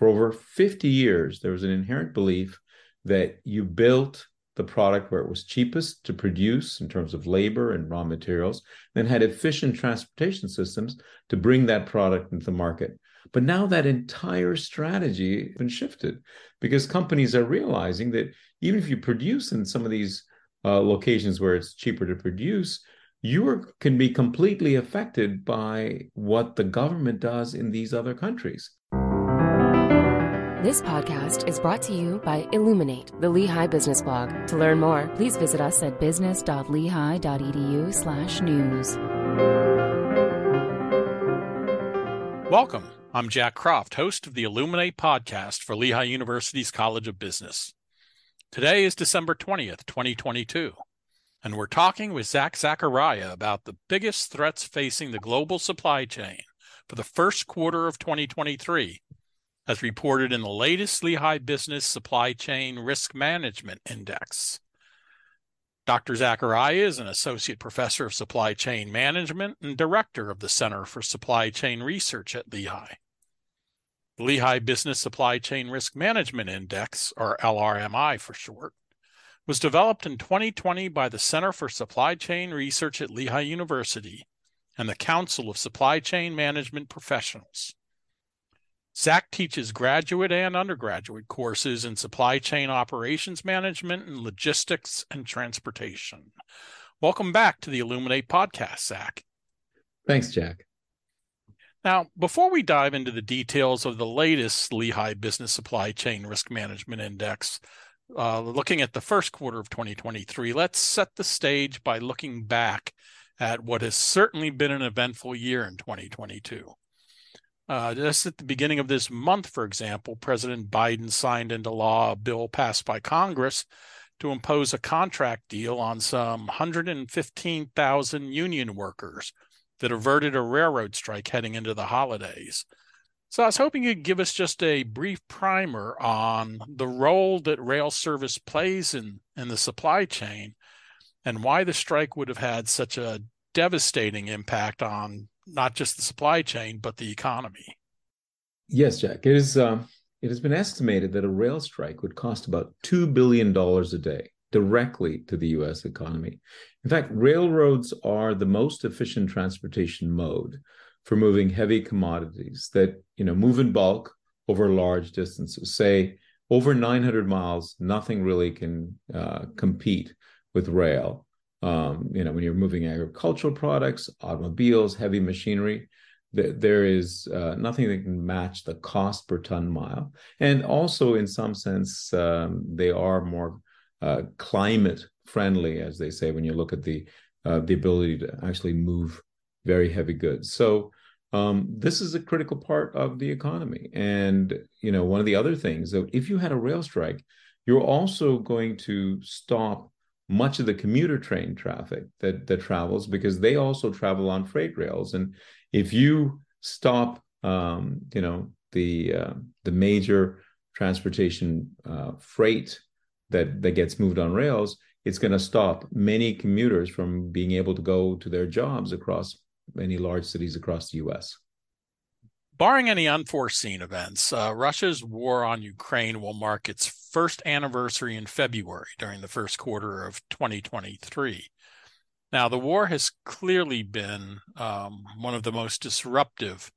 For over 50 years, there was an inherent belief that you built the product where it was cheapest to produce in terms of labor and raw materials, then had efficient transportation systems to bring that product into the market. But now that entire strategy has been shifted because companies are realizing that even if you produce in some of these uh, locations where it's cheaper to produce, you can be completely affected by what the government does in these other countries. This podcast is brought to you by Illuminate, the Lehigh Business Blog. To learn more, please visit us at business.lehigh.edu/news. Welcome. I'm Jack Croft, host of the Illuminate podcast for Lehigh University's College of Business. Today is December 20th, 2022, and we're talking with Zach Zacharia about the biggest threats facing the global supply chain for the first quarter of 2023 as reported in the latest Lehigh Business Supply Chain Risk Management Index. Dr. Zacharia is an associate professor of supply chain management and director of the Center for Supply Chain Research at Lehigh. The Lehigh Business Supply Chain Risk Management Index, or LRMI for short, was developed in 2020 by the Center for Supply Chain Research at Lehigh University and the Council of Supply Chain Management Professionals. Zach teaches graduate and undergraduate courses in supply chain operations management and logistics and transportation. Welcome back to the Illuminate podcast, Zach. Thanks, Jack. Now, before we dive into the details of the latest Lehigh Business Supply Chain Risk Management Index, uh, looking at the first quarter of 2023, let's set the stage by looking back at what has certainly been an eventful year in 2022. Uh, just at the beginning of this month, for example, President Biden signed into law a bill passed by Congress to impose a contract deal on some 115,000 union workers that averted a railroad strike heading into the holidays. So I was hoping you'd give us just a brief primer on the role that rail service plays in, in the supply chain and why the strike would have had such a devastating impact on not just the supply chain, but the economy. Yes, Jack. It is. Uh, it has been estimated that a rail strike would cost about two billion dollars a day directly to the U.S. economy. In fact, railroads are the most efficient transportation mode for moving heavy commodities that you know move in bulk over large distances. Say over 900 miles, nothing really can uh, compete with rail um, you know, when you're moving agricultural products, automobiles, heavy machinery, th- there is uh, nothing that can match the cost per ton mile. And also, in some sense, um, they are more uh, climate friendly, as they say, when you look at the uh, the ability to actually move very heavy goods. So um, this is a critical part of the economy. And you know, one of the other things that if you had a rail strike, you're also going to stop much of the commuter train traffic that that travels because they also travel on freight rails. And if you stop um, you know the uh, the major transportation uh, freight that that gets moved on rails it's going to stop many commuters from being able to go to their jobs across many large cities across the US Barring any unforeseen events, uh, Russia's war on Ukraine will mark its first anniversary in February during the first quarter of 2023. Now, the war has clearly been um, one of the most disruptive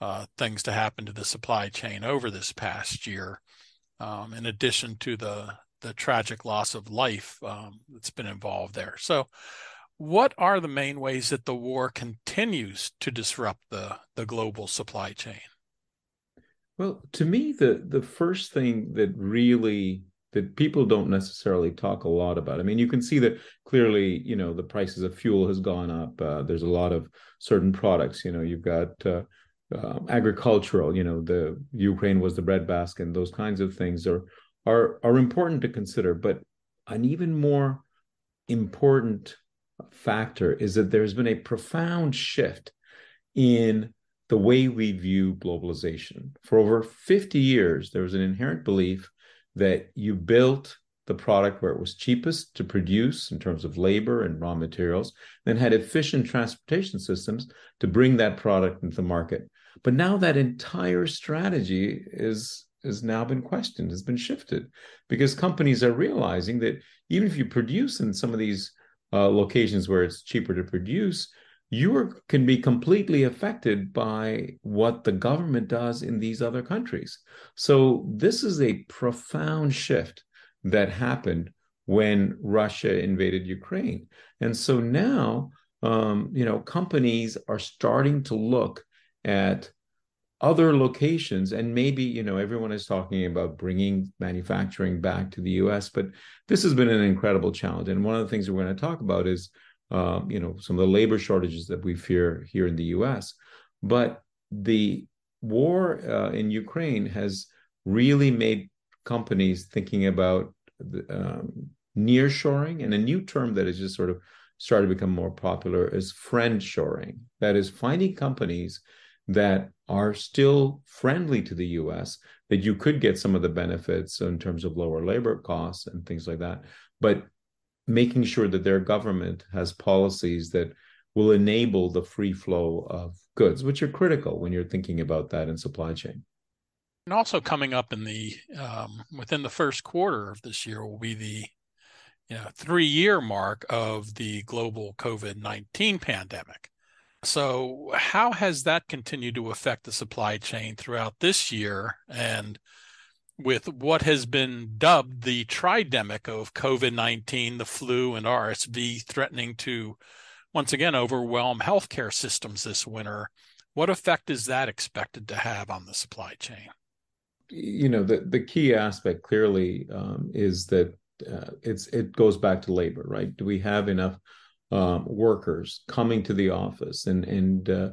uh, things to happen to the supply chain over this past year, um, in addition to the the tragic loss of life um, that's been involved there. So, what are the main ways that the war continues to disrupt the, the global supply chain? Well, to me, the the first thing that really that people don't necessarily talk a lot about. I mean, you can see that clearly. You know, the prices of fuel has gone up. Uh, there's a lot of certain products. You know, you've got uh, uh, agricultural. You know, the Ukraine was the breadbasket. and Those kinds of things are are are important to consider. But an even more important factor is that there's been a profound shift in the way we view globalization. For over 50 years, there was an inherent belief that you built the product where it was cheapest to produce in terms of labor and raw materials, then had efficient transportation systems to bring that product into the market. But now that entire strategy is has now been questioned, has been shifted, because companies are realizing that even if you produce in some of these uh, locations where it's cheaper to produce, you can be completely affected by what the government does in these other countries. So this is a profound shift that happened when Russia invaded Ukraine, and so now um, you know companies are starting to look at other locations and maybe you know everyone is talking about bringing manufacturing back to the us but this has been an incredible challenge. And one of the things we're going to talk about is uh, you know some of the labor shortages that we fear here in the us but the war uh, in ukraine has really made companies thinking about the, um, near shoring and a new term that has just sort of started to become more popular is friend shoring that is finding companies that are still friendly to the US, that you could get some of the benefits in terms of lower labor costs and things like that, but making sure that their government has policies that will enable the free flow of goods, which are critical when you're thinking about that in supply chain. And also coming up in the um, within the first quarter of this year will be the you know, three year mark of the global COVID 19 pandemic. So, how has that continued to affect the supply chain throughout this year? And with what has been dubbed the tridemic of COVID 19, the flu, and RSV threatening to once again overwhelm healthcare systems this winter, what effect is that expected to have on the supply chain? You know, the, the key aspect clearly um, is that uh, it's it goes back to labor, right? Do we have enough um, workers coming to the office and and uh,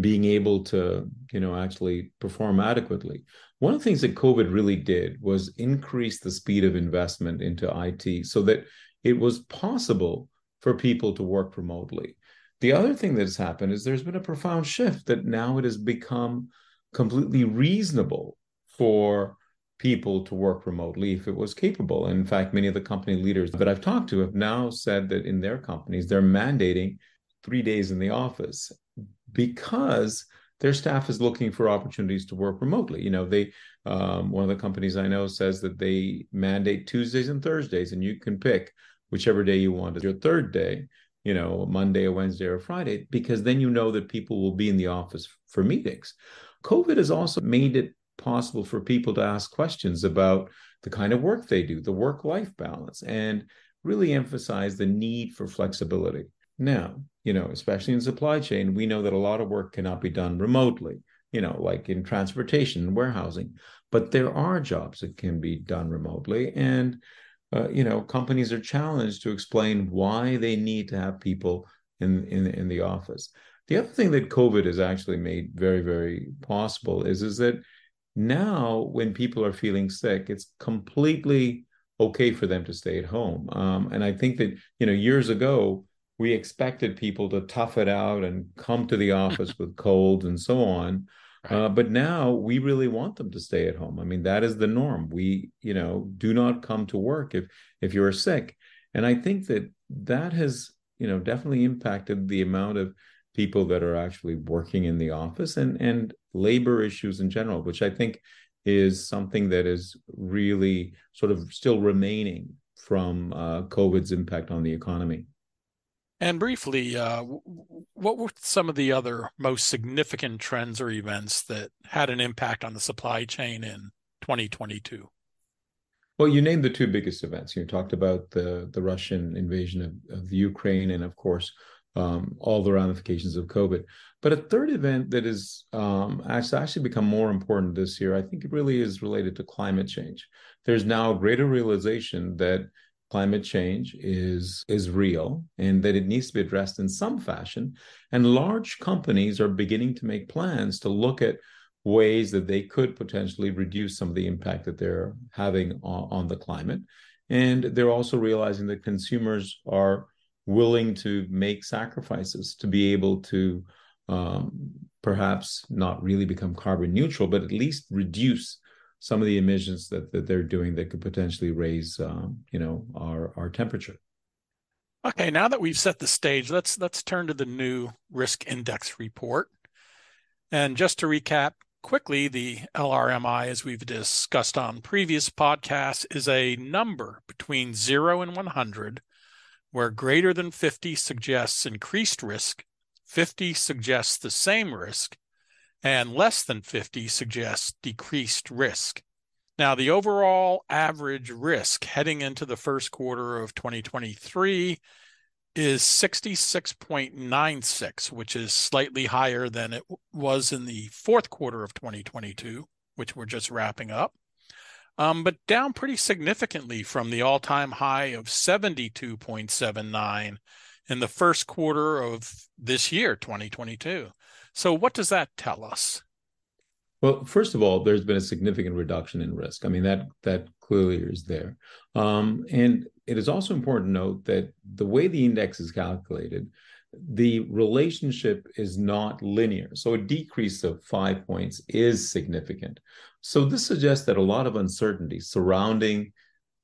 being able to you know actually perform adequately. One of the things that COVID really did was increase the speed of investment into IT so that it was possible for people to work remotely. The other thing that's happened is there's been a profound shift that now it has become completely reasonable for people to work remotely if it was capable. In fact, many of the company leaders that I've talked to have now said that in their companies, they're mandating three days in the office because their staff is looking for opportunities to work remotely. You know, they um, one of the companies I know says that they mandate Tuesdays and Thursdays, and you can pick whichever day you want as your third day. You know, Monday or Wednesday or Friday, because then you know that people will be in the office for meetings. COVID has also made it possible for people to ask questions about the kind of work they do, the work life balance, and really emphasize the need for flexibility. Now, you know, especially in supply chain, we know that a lot of work cannot be done remotely, you know, like in transportation and warehousing, but there are jobs that can be done remotely. And, uh, you know, companies are challenged to explain why they need to have people in, in, in the office. The other thing that COVID has actually made very, very possible is, is that now, when people are feeling sick, it's completely okay for them to stay at home. Um, and I think that, you know, years ago, we expected people to tough it out and come to the office with colds and so on. Uh, but now we really want them to stay at home. I mean, that is the norm. We, you know, do not come to work if if you're sick. And I think that that has, you know, definitely impacted the amount of people that are actually working in the office and and labor issues in general, which I think is something that is really sort of still remaining from uh, COVID's impact on the economy. And briefly, uh, what were some of the other most significant trends or events that had an impact on the supply chain in 2022? Well, you named the two biggest events. You talked about the the Russian invasion of, of Ukraine, and of course, um, all the ramifications of COVID. But a third event that is um, actually, actually become more important this year, I think it really is related to climate change. There's now a greater realization that climate change is is real and that it needs to be addressed in some fashion. And large companies are beginning to make plans to look at ways that they could potentially reduce some of the impact that they're having on, on the climate. And they're also realizing that consumers are willing to make sacrifices to be able to um, perhaps not really become carbon neutral, but at least reduce some of the emissions that, that they're doing that could potentially raise, um, you know, our our temperature. Okay, now that we've set the stage, let's let's turn to the new risk index report. And just to recap quickly, the LRMI, as we've discussed on previous podcasts, is a number between 0 and 100, where greater than 50 suggests increased risk, 50 suggests the same risk, and less than 50 suggests decreased risk. Now, the overall average risk heading into the first quarter of 2023 is 66.96, which is slightly higher than it was in the fourth quarter of 2022, which we're just wrapping up, um, but down pretty significantly from the all time high of 72.79 in the first quarter of this year, 2022. So, what does that tell us? Well, first of all, there's been a significant reduction in risk. I mean, that that clearly is there. Um, and it is also important to note that the way the index is calculated, the relationship is not linear. So a decrease of five points is significant. So this suggests that a lot of uncertainty surrounding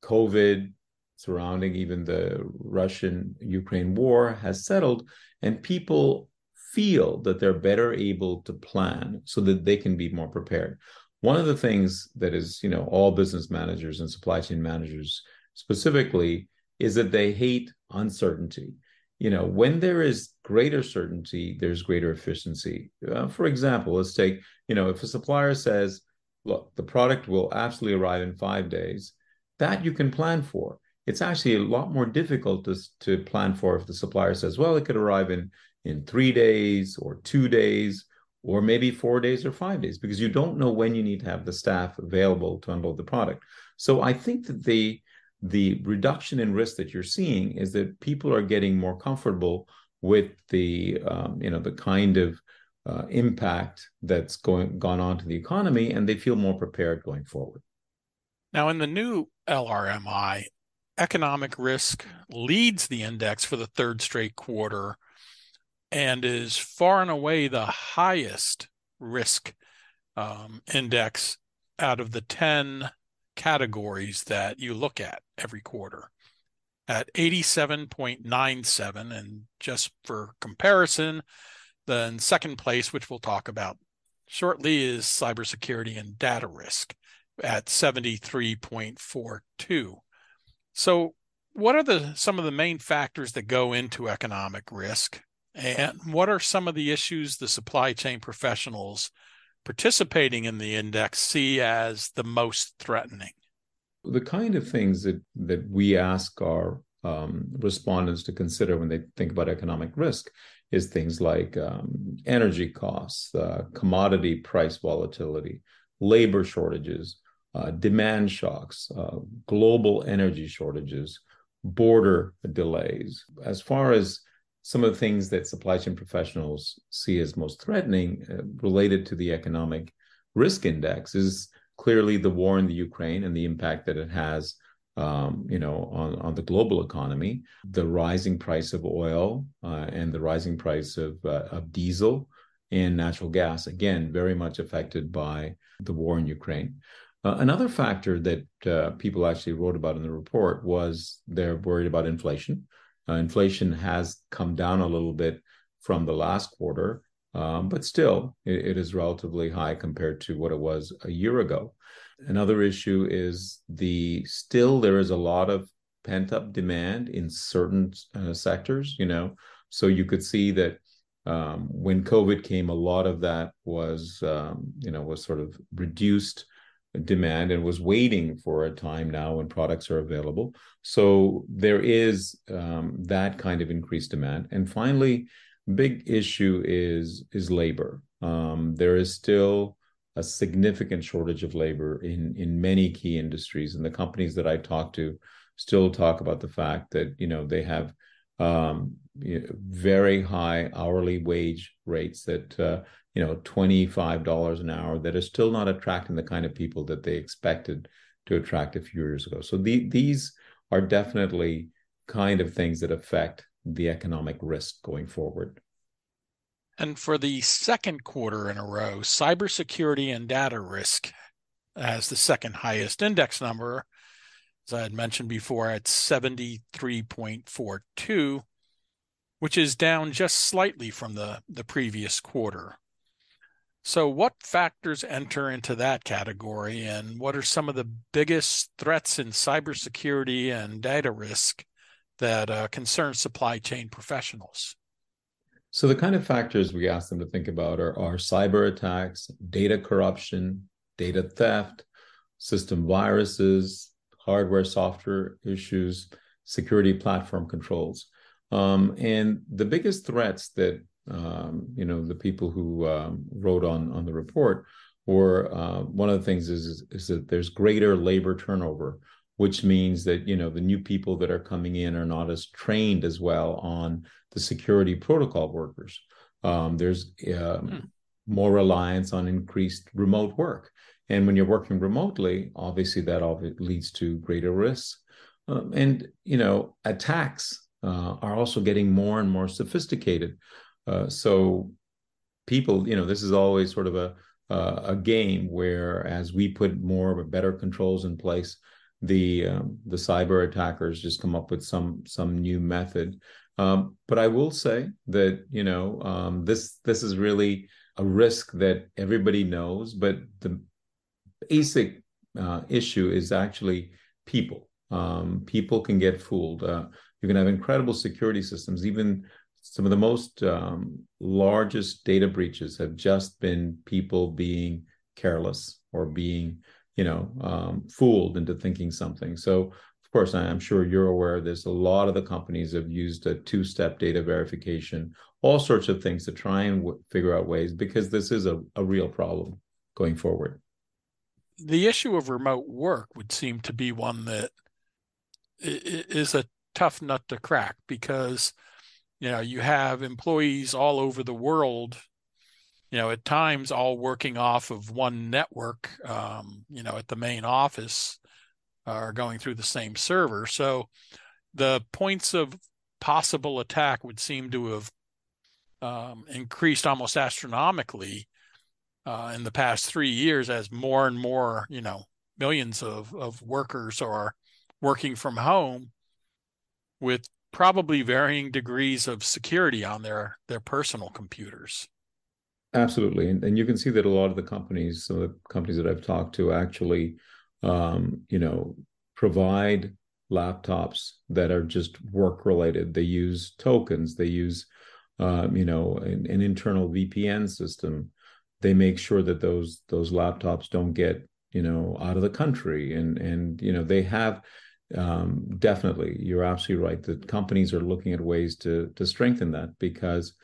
COVID, surrounding even the Russian Ukraine war has settled, and people feel that they're better able to plan so that they can be more prepared. One of the things that is, you know, all business managers and supply chain managers specifically is that they hate uncertainty. You know, when there is greater certainty, there's greater efficiency. Uh, for example, let's take, you know, if a supplier says, look, the product will absolutely arrive in five days, that you can plan for. It's actually a lot more difficult to, to plan for if the supplier says, well, it could arrive in, in three days or two days or maybe four days or five days because you don't know when you need to have the staff available to unload the product. So I think that the the reduction in risk that you're seeing is that people are getting more comfortable with the um, you know the kind of uh, impact that's going gone on to the economy and they feel more prepared going forward. Now in the new lrmi economic risk leads the index for the third straight quarter and is far and away the highest risk um, index out of the 10 categories that you look at every quarter at 87.97. And just for comparison, then second place, which we'll talk about shortly, is cybersecurity and data risk at 73.42. So, what are the some of the main factors that go into economic risk, and what are some of the issues the supply chain professionals participating in the index see as the most threatening? The kind of things that, that we ask our um, respondents to consider when they think about economic risk is things like um, energy costs, uh, commodity price volatility, labor shortages, uh, demand shocks, uh, global energy shortages, border delays. As far as some of the things that supply chain professionals see as most threatening uh, related to the economic risk index is clearly the war in the Ukraine and the impact that it has um, you know, on, on the global economy, the rising price of oil uh, and the rising price of, uh, of diesel and natural gas, again, very much affected by the war in Ukraine. Uh, another factor that uh, people actually wrote about in the report was they're worried about inflation. Uh, inflation has come down a little bit from the last quarter, um, but still, it, it is relatively high compared to what it was a year ago. Another issue is the still there is a lot of pent up demand in certain uh, sectors. You know, so you could see that um, when COVID came, a lot of that was um, you know was sort of reduced demand and was waiting for a time now when products are available. So there is um, that kind of increased demand. And finally, big issue is is labor. Um, there is still a significant shortage of labor in in many key industries, and the companies that I talk to still talk about the fact that you know they have um, very high hourly wage rates that uh, you know, $25 an hour that are still not attracting the kind of people that they expected to attract a few years ago. So the, these are definitely kind of things that affect the economic risk going forward. And for the second quarter in a row, cybersecurity and data risk as the second highest index number, as I had mentioned before, at 73.42, which is down just slightly from the, the previous quarter. So, what factors enter into that category, and what are some of the biggest threats in cybersecurity and data risk that uh, concern supply chain professionals? So, the kind of factors we ask them to think about are, are cyber attacks, data corruption, data theft, system viruses, hardware, software issues, security platform controls. Um, and the biggest threats that um, you know the people who um, wrote on on the report or uh, one of the things is is that there's greater labor turnover which means that you know the new people that are coming in are not as trained as well on the security protocol workers. Um, there's uh, hmm. more reliance on increased remote work. And when you're working remotely obviously that all leads to greater risks um, and you know attacks uh, are also getting more and more sophisticated uh, so people, you know, this is always sort of a uh, a game where as we put more of better controls in place, the um, the cyber attackers just come up with some some new method. Um, but I will say that you know um, this this is really a risk that everybody knows, but the basic uh, issue is actually people. Um, people can get fooled. Uh, you can have incredible security systems, even some of the most um, largest data breaches have just been people being careless or being you know um, fooled into thinking something. So of course i'm sure you're aware there's a lot of the companies have used a two-step data verification all sorts of things to try and w- figure out ways because this is a, a real problem going forward. The issue of remote work would seem to be one that is a tough nut to crack because you know you have employees all over the world you know at times all working off of one network um, you know at the main office are going through the same server. So the points of possible attack would seem to have um, increased almost astronomically uh, in the past three years as more and more you know millions of, of workers are working from home with probably varying degrees of security on their their personal computers. Absolutely, and, and you can see that a lot of the companies, some of the companies that I've talked to, actually, um, you know, provide laptops that are just work related. They use tokens. They use, um, you know, an, an internal VPN system. They make sure that those those laptops don't get you know out of the country, and and you know they have um, definitely, you're absolutely right. That companies are looking at ways to to strengthen that because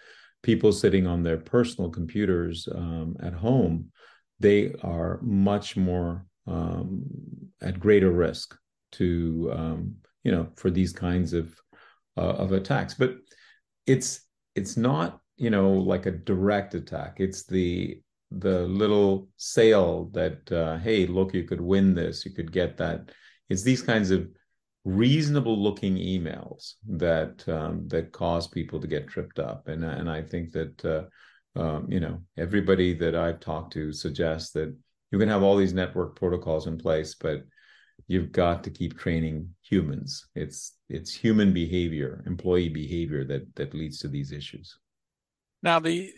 people sitting on their personal computers um, at home, they are much more um, at greater risk to um, you know for these kinds of uh, of attacks. But it's it's not you know like a direct attack. It's the the little sale that uh, hey look you could win this you could get that it's these kinds of reasonable looking emails that um, that cause people to get tripped up. And and I think that uh, um, you know everybody that I've talked to suggests that you can have all these network protocols in place but you've got to keep training humans. It's it's human behavior employee behavior that that leads to these issues. Now the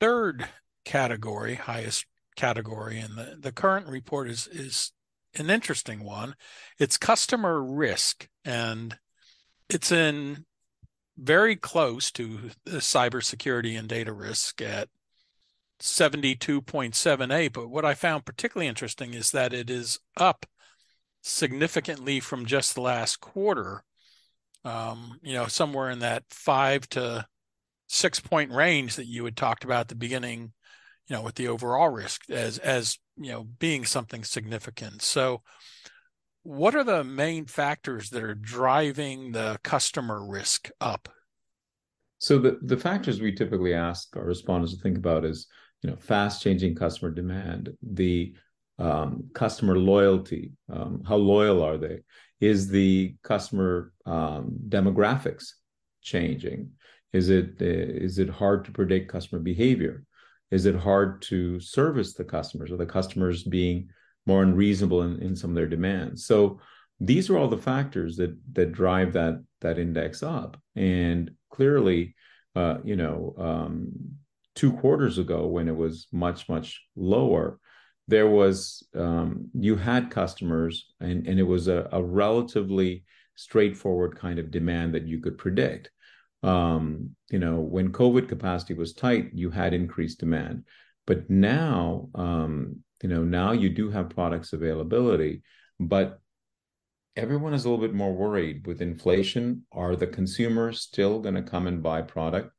third category highest category in the the current report is is an interesting one. It's customer risk, and it's in very close to the cybersecurity and data risk at 72.78. But what I found particularly interesting is that it is up significantly from just the last quarter. Um, you know, somewhere in that five to six point range that you had talked about at the beginning, you know, with the overall risk as as you know being something significant. So what are the main factors that are driving the customer risk up? So the, the factors we typically ask our respondents to think about is you know fast changing customer demand the um, customer loyalty um, how loyal are they? Is the customer um, demographics changing? Is it uh, is it hard to predict customer behavior is it hard to service the customers? Or the customers being more unreasonable in, in some of their demands? So these are all the factors that that drive that that index up. And clearly uh, you know um, two quarters ago when it was much much lower there was um, you had customers and and it was a, a, relatively straightforward kind of demand that you could predict um, you know when covid capacity was tight you had increased demand. But now um, you know now you do have products availability but everyone is a little bit more worried. With inflation are the consumers still going to come and buy product?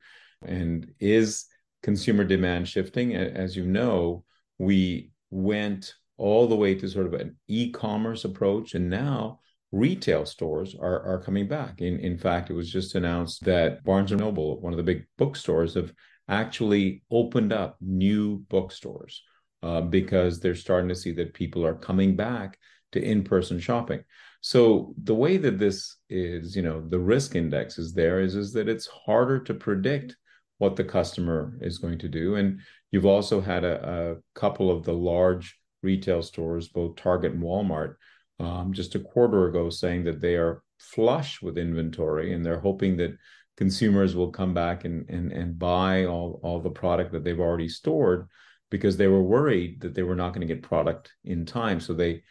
And is consumer demand shifting? As you know we went all the way to sort of an e-commerce approach and now retail stores are, are coming back. In, in fact it was just announced that barnes & noble one of the big bookstores have actually opened up new bookstores uh, because they're starting to see that people are coming back to in-person shopping. So the way that this is you know the risk index is there is is that it's harder to predict what the customer is going to do. And you've also had a, a couple of the large retail stores both target and walmart um, just a quarter ago saying that they are flush with inventory and they're hoping that consumers will come back and, and, and buy all, all the product that they've already stored because they were worried that they were not going to get product in time. So they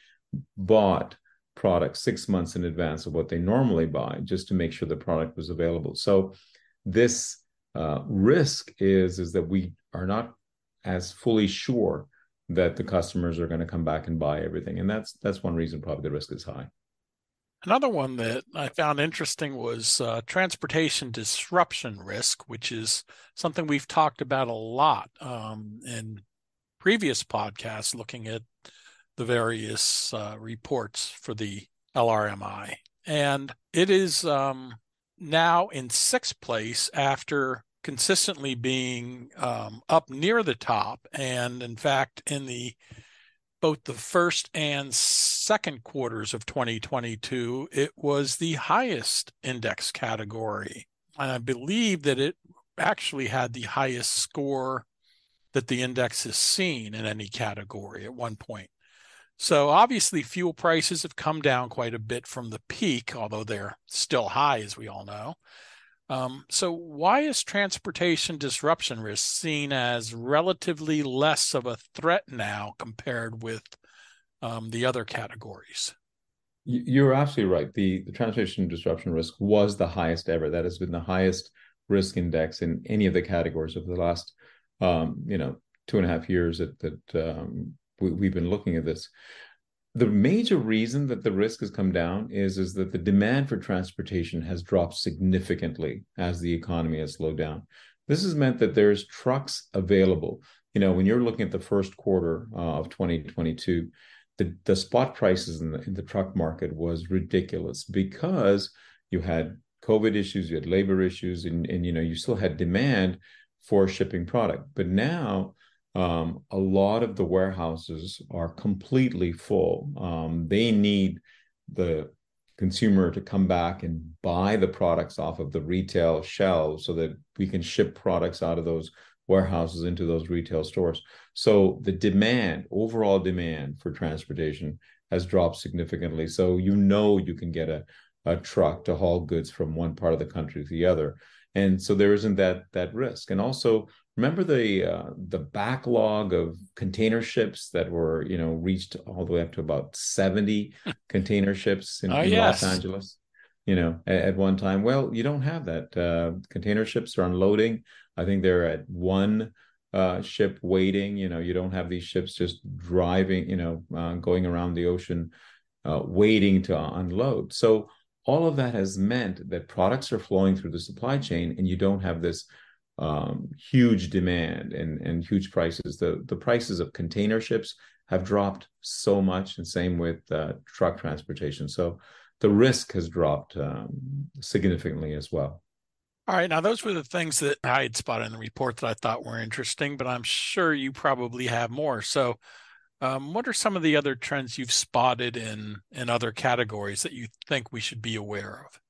bought product six months in advance of what they normally buy just to make sure the product was available. So this uh, risk is is that we are not as fully sure that the customers are going to come back and buy everything, and that's that's one reason probably the risk is high. Another one that I found interesting was uh, transportation disruption risk, which is something we've talked about a lot um, in previous podcasts, looking at the various uh, reports for the LRMI. And it is um, now in sixth place after consistently being um, up near the top. And in fact, in the both the first and second quarters of 2022, it was the highest index category. And I believe that it actually had the highest score that the index has seen in any category at one point. So obviously, fuel prices have come down quite a bit from the peak, although they're still high, as we all know. Um, so, why is transportation disruption risk seen as relatively less of a threat now compared with um, the other categories? You're absolutely right. The, the transportation disruption risk was the highest ever. That has been the highest risk index in any of the categories over the last, um, you know, two and a half years that that um, we, we've been looking at this the major reason that the risk has come down is is that the demand for transportation has dropped significantly as the economy has slowed down. This has meant that there's trucks available. You know when you're looking at the first quarter uh, of 2022 the, the spot prices in the, in the truck market was ridiculous because you had covid issues you had labor issues and, and you know you still had demand for shipping product. But now um, a lot of the warehouses are completely full. Um, they need the consumer to come back and buy the products off of the retail shelves so that we can ship products out of those warehouses into those retail stores. So the demand, overall demand for transportation has dropped significantly. So you know you can get a, a truck to haul goods from one part of the country to the other. And so there isn't that that risk. And also remember the uh, the backlog of container ships that were you know reached all the way up to about 70 container ships in, oh, in yes. los angeles you know at, at, one time. Well you don't have that. Uh, container ships are unloading. I think they're at one uh, ship waiting. You know you don't have these ships just driving you know uh, going around the ocean uh, waiting to unload. So all of that has meant that products are flowing through the supply chain and you don't have this um, huge demand and and huge prices. The the prices of container ships have dropped so much, and same with uh, truck transportation. So the risk has dropped um, significantly as well. All right, now those were the things that I had spotted in the report that I thought were interesting, but I'm sure you probably have more. So, um, what are some of the other trends you've spotted in in other categories that you think we should be aware of?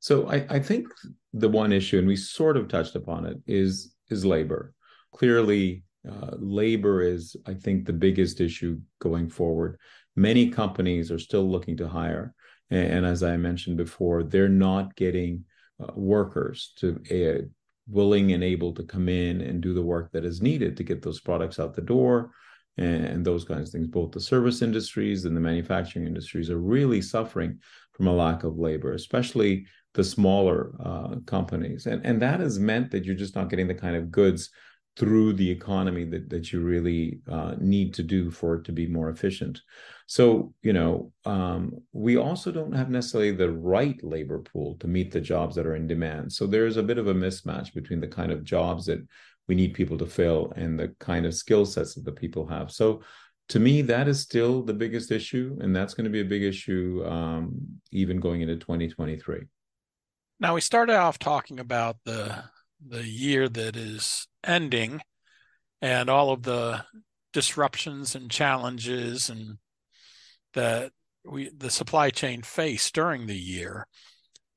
So I, I think the one issue, and we sort of touched upon it, is is labor. Clearly, uh, labor is, I think, the biggest issue going forward. Many companies are still looking to hire, and, and as I mentioned before, they're not getting uh, workers to uh, willing and able to come in and do the work that is needed to get those products out the door and, those kinds of things. Both the service industries and the manufacturing industries are really suffering from a lack of labor, especially the smaller uh, companies. And, and that has meant that you're just not getting the kind of goods through the economy that, that you really uh, need to do for it to be more efficient. So, you know, um, we also don't have necessarily the right labor pool to meet the jobs that are in demand. So there's a bit of a mismatch between the kind of jobs that we need people to fill and the kind of skill sets that the people have. So to me, that is still the biggest issue, and that's going to be a big issue um, even going into 2023. Now we started off talking about the the year that is ending and all of the disruptions and challenges and that we the supply chain face during the year.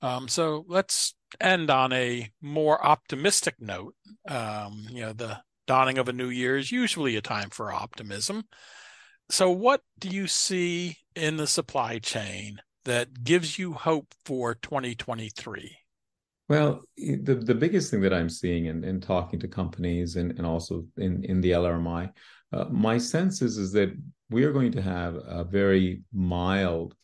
Um, so let's end on a more optimistic note. Um, you know, the dawning of a new year is usually a time for optimism. So, what do you see in the supply chain that gives you hope for 2023? Well, the, the biggest thing that I'm seeing in, in talking to companies and, and also in, in the LRMI, uh, my sense is, is that we are going to have a very mild,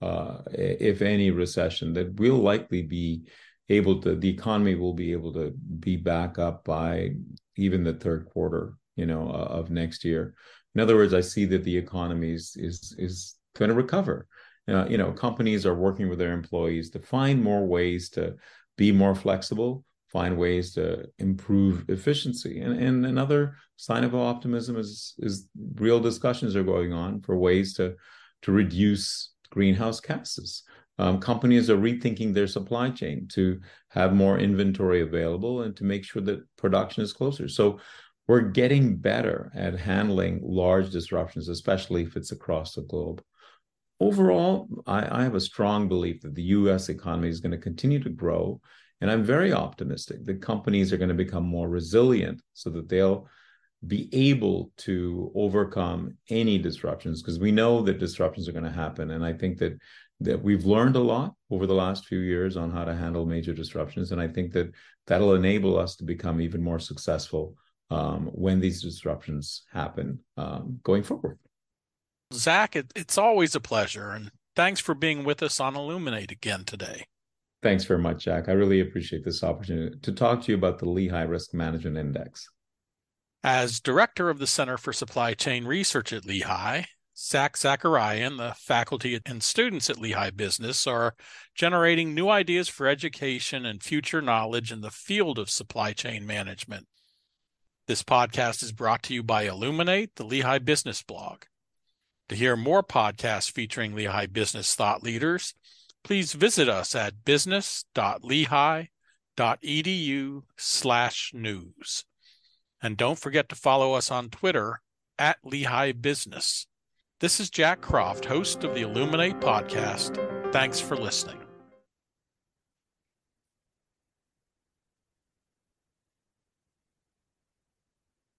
uh, if any, recession that will likely be able to, the economy will be able to be back up by even the third quarter, you know, of next year. In other words, I see that the economy is is, is going to recover. Uh, you know, companies are working with their employees to find more ways to be more flexible, find ways to improve efficiency. And, and another sign of optimism is is real discussions are going on for ways to to reduce greenhouse gases. Um, companies are rethinking their supply chain to have more inventory available and to make sure that production is closer. So we're getting better at handling large disruptions, especially if it's across the globe. Overall, I, I have a strong belief that the US economy is going to continue to grow. And I'm very optimistic that companies are going to become more resilient so that they'll be able to overcome any disruptions because we know that disruptions are going to happen. And I think that that we've learned a lot over the last few years on how to handle major disruptions. And I think that that'll enable us to become even more successful um, when these disruptions happen um, going forward. Zach, it, it's always a pleasure. And thanks for being with us on Illuminate again today. Thanks very much, Jack. I really appreciate this opportunity to talk to you about the Lehigh Risk Management Index. As director of the Center for Supply Chain Research at Lehigh, Zach Zacharia and the faculty and students at Lehigh Business are generating new ideas for education and future knowledge in the field of supply chain management. This podcast is brought to you by Illuminate, the Lehigh Business Blog. To hear more podcasts featuring Lehigh business thought leaders, please visit us at business.lehigh.edu slash news. And don't forget to follow us on Twitter at Lehigh Business. This is Jack Croft, host of the Illuminate podcast. Thanks for listening.